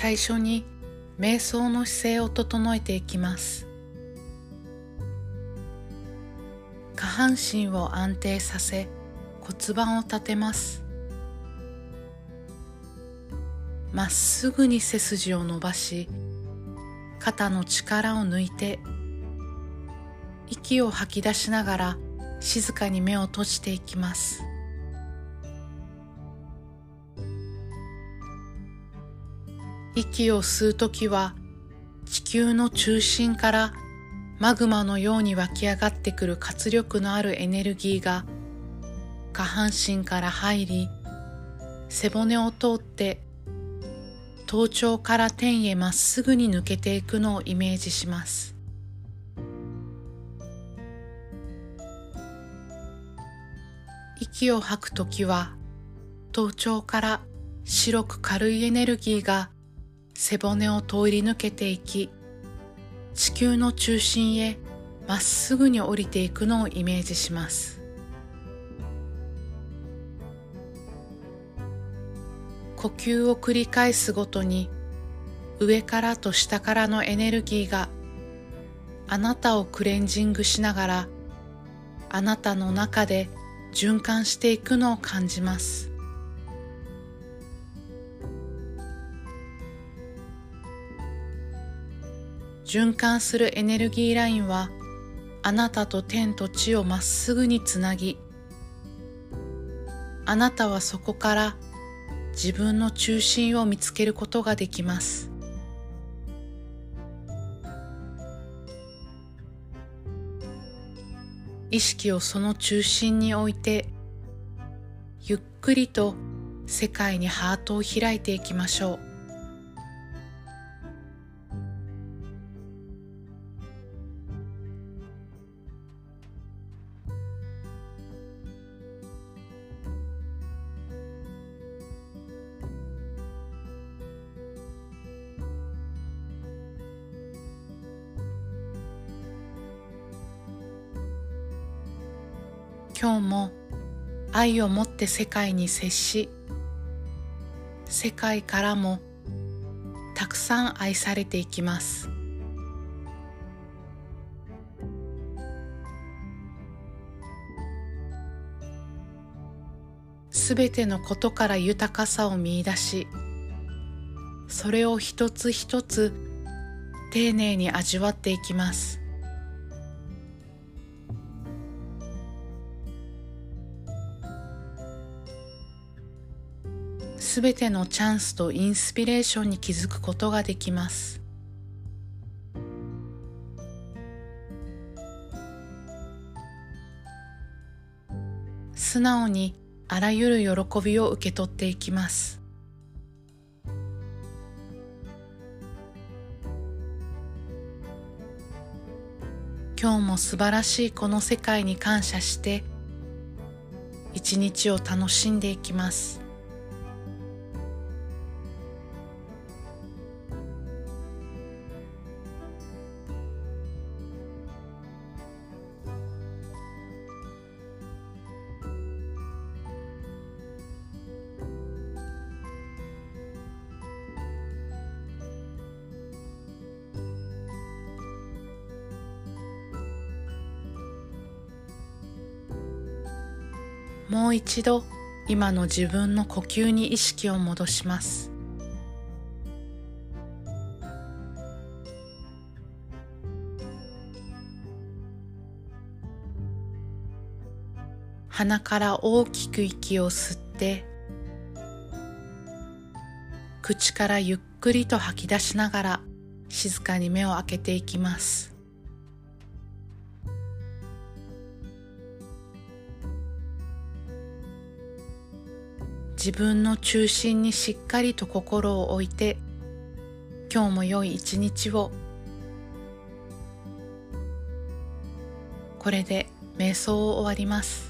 最初に瞑想の姿勢を整えていきます。下半身を安定させ骨盤を立てます。まっすぐに背筋を伸ばし肩の力を抜いて息を吐き出しながら静かに目を閉じていきます。息を吸うときは地球の中心からマグマのように湧き上がってくる活力のあるエネルギーが下半身から入り背骨を通って頭頂から天へまっすぐに抜けていくのをイメージします。息を吐くときは頭頂から白く軽いエネルギーが背骨を通り抜けていき地球の中心へまっすぐに降りていくのをイメージします。呼吸を繰り返すごとに上からと下からのエネルギーがあなたをクレンジングしながらあなたの中で循環していくのを感じます。循環するエネルギーラインはあなたと天と地をまっすぐにつなぎあなたはそこから自分の中心を見つけることができます。意識をその中心に置いてゆっくりと世界にハートを開いていきましょう。今日も愛を持って世界に接し世界からもたくさん愛されていきます。すべてのことから豊かさを見出しそれを一つ一つ丁寧に味わっていきます。すべてのチャンスとインスピレーションに気づくことができます。素直にあらゆる喜びを受け取っていきます。今日も素晴らしいこの世界に感謝して一日を楽しんでいきます。もう一度今の自分の呼吸に意識を戻します。鼻から大きく息を吸って口からゆっくりと吐き出しながら静かに目を開けていきます。自分の中心にしっかりと心を置いて今日も良い一日を。これで瞑想を終わります。